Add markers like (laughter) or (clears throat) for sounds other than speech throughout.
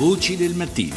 Voci del mattino.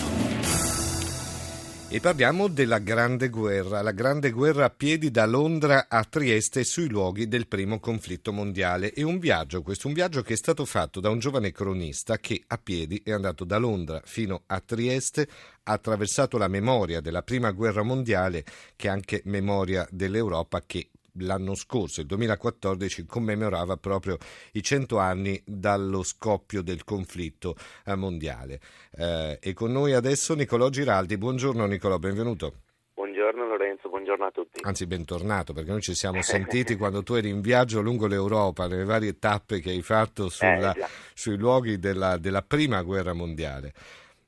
E parliamo della Grande Guerra, la Grande Guerra a piedi da Londra a Trieste sui luoghi del primo conflitto mondiale. È un viaggio, questo un viaggio che è stato fatto da un giovane cronista che a piedi è andato da Londra fino a Trieste, ha attraversato la memoria della prima guerra mondiale, che è anche memoria dell'Europa che l'anno scorso, il 2014, commemorava proprio i cento anni dallo scoppio del conflitto eh, mondiale. Eh, e con noi adesso Nicolò Giraldi. Buongiorno Nicolò, benvenuto. Buongiorno Lorenzo, buongiorno a tutti. Anzi, bentornato, perché noi ci siamo (laughs) sentiti quando tu eri in viaggio lungo l'Europa, nelle varie tappe che hai fatto sulla, eh, sui luoghi della, della, prima guerra mondiale.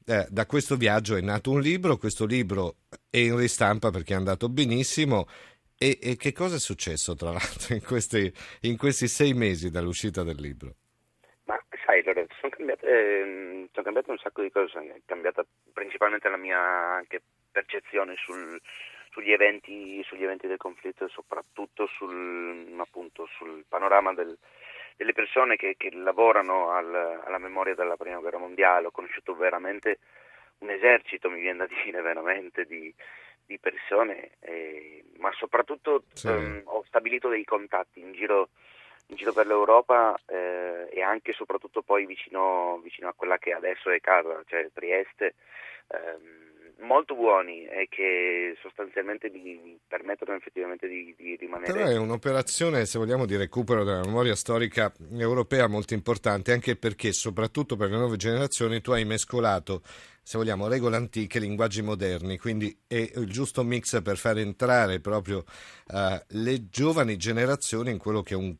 Eh, da questo viaggio è nato un libro, questo libro è in ristampa perché è andato benissimo e, e, che cosa è successo, tra l'altro, in questi, in questi, sei mesi dall'uscita del libro? Ma sai, Lorenzo, sono cambiate, eh, sono cambiate un sacco di cose, è cambiata principalmente la mia anche percezione sul, sugli, eventi, sugli, eventi, del conflitto e soprattutto sul, appunto, sul panorama del, delle persone che, che lavorano al, alla memoria della Prima Guerra Mondiale. Ho conosciuto veramente un esercito, mi viene da dire, veramente di di persone, eh, ma soprattutto sì. um, ho stabilito dei contatti in giro, in giro per l'Europa eh, e anche e soprattutto poi vicino, vicino, a quella che adesso è casa, cioè Trieste. Ehm, molto buoni e che sostanzialmente mi permettono effettivamente di, di, rimanere. Però è un'operazione, se vogliamo, di recupero della memoria storica europea molto importante, anche perché, soprattutto per le nuove generazioni, tu hai mescolato se vogliamo, regole antiche, linguaggi moderni, quindi è il giusto mix per far entrare proprio uh, le giovani generazioni in quello che è, un,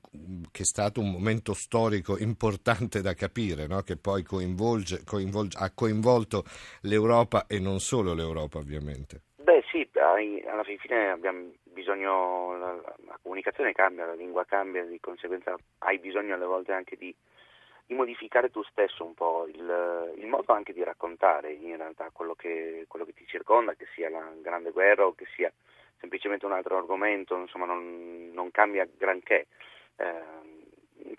che è, stato un momento storico importante da capire, no? che poi coinvolge, coinvolge, ha coinvolto l'Europa e non solo l'Europa ovviamente. Beh sì, alla fine abbiamo bisogno, la, la comunicazione cambia, la lingua cambia, di conseguenza hai bisogno alle volte anche di di modificare tu stesso un po' il, il, modo anche di raccontare in realtà quello che, quello che, ti circonda, che sia la grande guerra o che sia semplicemente un altro argomento, insomma non, non cambia granché. Eh,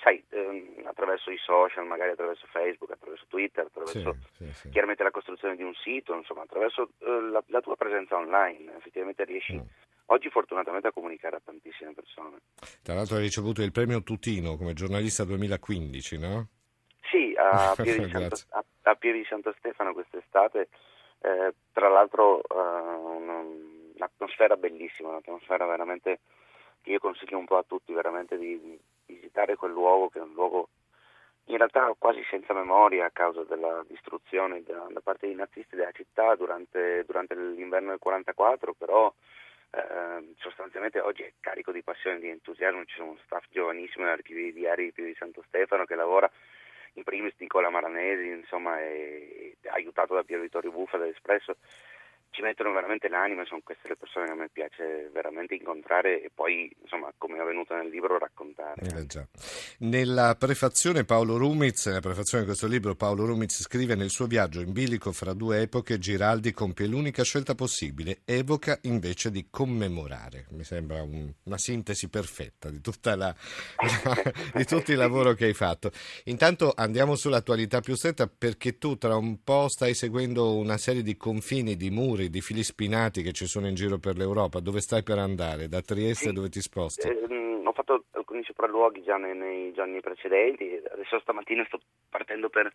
sai, eh, attraverso i social, magari attraverso Facebook, attraverso Twitter, attraverso sì, sì, sì. chiaramente la costruzione di un sito, insomma attraverso eh, la, la, tua presenza online, effettivamente riesci... Mm oggi fortunatamente a comunicare a tantissime persone. Tra l'altro hai ricevuto il premio Tutino come giornalista 2015, no? Sì, a (laughs) Pieve, di, Santo, a, a Pieve di Santo Stefano quest'estate, eh, tra l'altro eh, un'atmosfera bellissima, un'atmosfera veramente che io consiglio un po' a tutti veramente di visitare quel luogo che è un luogo in realtà quasi senza memoria a causa della distruzione da, da parte dei nazisti della città durante, durante l'inverno del 44, però eh, sostanzialmente oggi è carico di passione e di entusiasmo, ci sono staff giovanissimo nell'archivio diario di Santo Stefano che lavora in primis Nicola Maranesi, insomma, è, è aiutato da Piero Vittorio Buffa dell'Espresso ci mettono veramente l'anima, sono queste le persone che a me piace veramente incontrare e poi, insomma, come è avvenuto nel libro, raccontare. Eh nella prefazione Paolo Rumiz, nella prefazione di questo libro Paolo Rumiz scrive nel suo viaggio in bilico fra due epoche Giraldi compie l'unica scelta possibile, evoca invece di commemorare. Mi sembra un, una sintesi perfetta di, la, (laughs) di tutto il lavoro che hai fatto. Intanto andiamo sull'attualità più stretta perché tu tra un po' stai seguendo una serie di confini, di muri, di fili spinati che ci sono in giro per l'Europa. Dove stai per andare? Da Trieste sì, dove ti sposti? Eh, ho fatto alcuni sopralluoghi già nei, nei, giorni precedenti, adesso stamattina sto partendo per,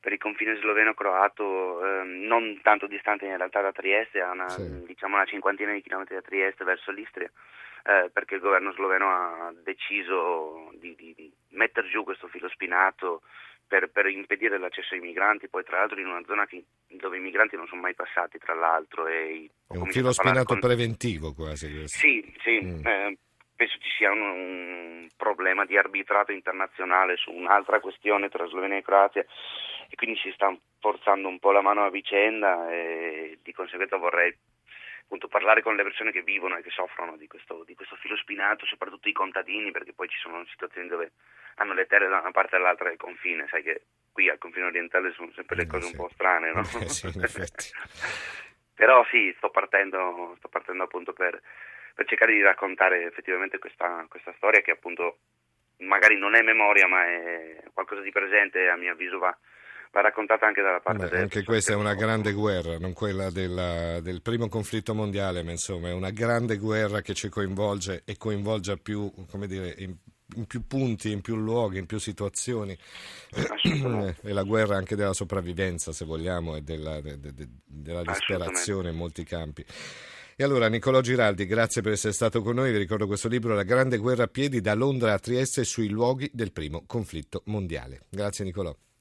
per il confine sloveno-croato, eh, non tanto distante in realtà da Trieste, a una, sì. diciamo una cinquantina di chilometri da Trieste verso l'Istria. Eh, perché il governo sloveno ha deciso di, di, di mettere giù questo filo spinato per, per, impedire l'accesso ai migranti, poi tra l'altro in una zona che, dove i migranti non sono mai passati, tra l'altro. E È un filo spinato con... preventivo quasi. Questo. Sì, sì, mm. eh, penso ci sia un, un, problema di arbitrato internazionale su un'altra questione tra Slovenia e Croazia e quindi si sta forzando un po' la mano a vicenda e di conseguenza vorrei appunto parlare con le persone che vivono e che soffrono di questo, di questo filo spinato, soprattutto i contadini, perché poi ci sono situazioni dove hanno le terre da una parte e dall'altra del confine, sai che qui al confine orientale sono sempre le eh, cose un po' strane, no? Eh, sì, (laughs) Però sì, sto partendo, sto partendo appunto per, per, cercare di raccontare effettivamente questa, questa storia che appunto magari non è memoria ma è qualcosa di presente a mio avviso va va raccontata anche dalla parte Beh, Anche questa è una grande guerra, non quella della, del primo conflitto mondiale, ma insomma è una grande guerra che ci coinvolge e coinvolge più, come dire, in, in più punti, in più luoghi, in più situazioni. è (clears throat) la guerra anche della sopravvivenza, se vogliamo, e della, de, de, della disperazione in molti campi. E allora Niccolò Giraldi, grazie per essere stato con noi. Vi ricordo questo libro La grande guerra a piedi da Londra a Trieste sui luoghi del primo conflitto mondiale. Grazie Niccolò.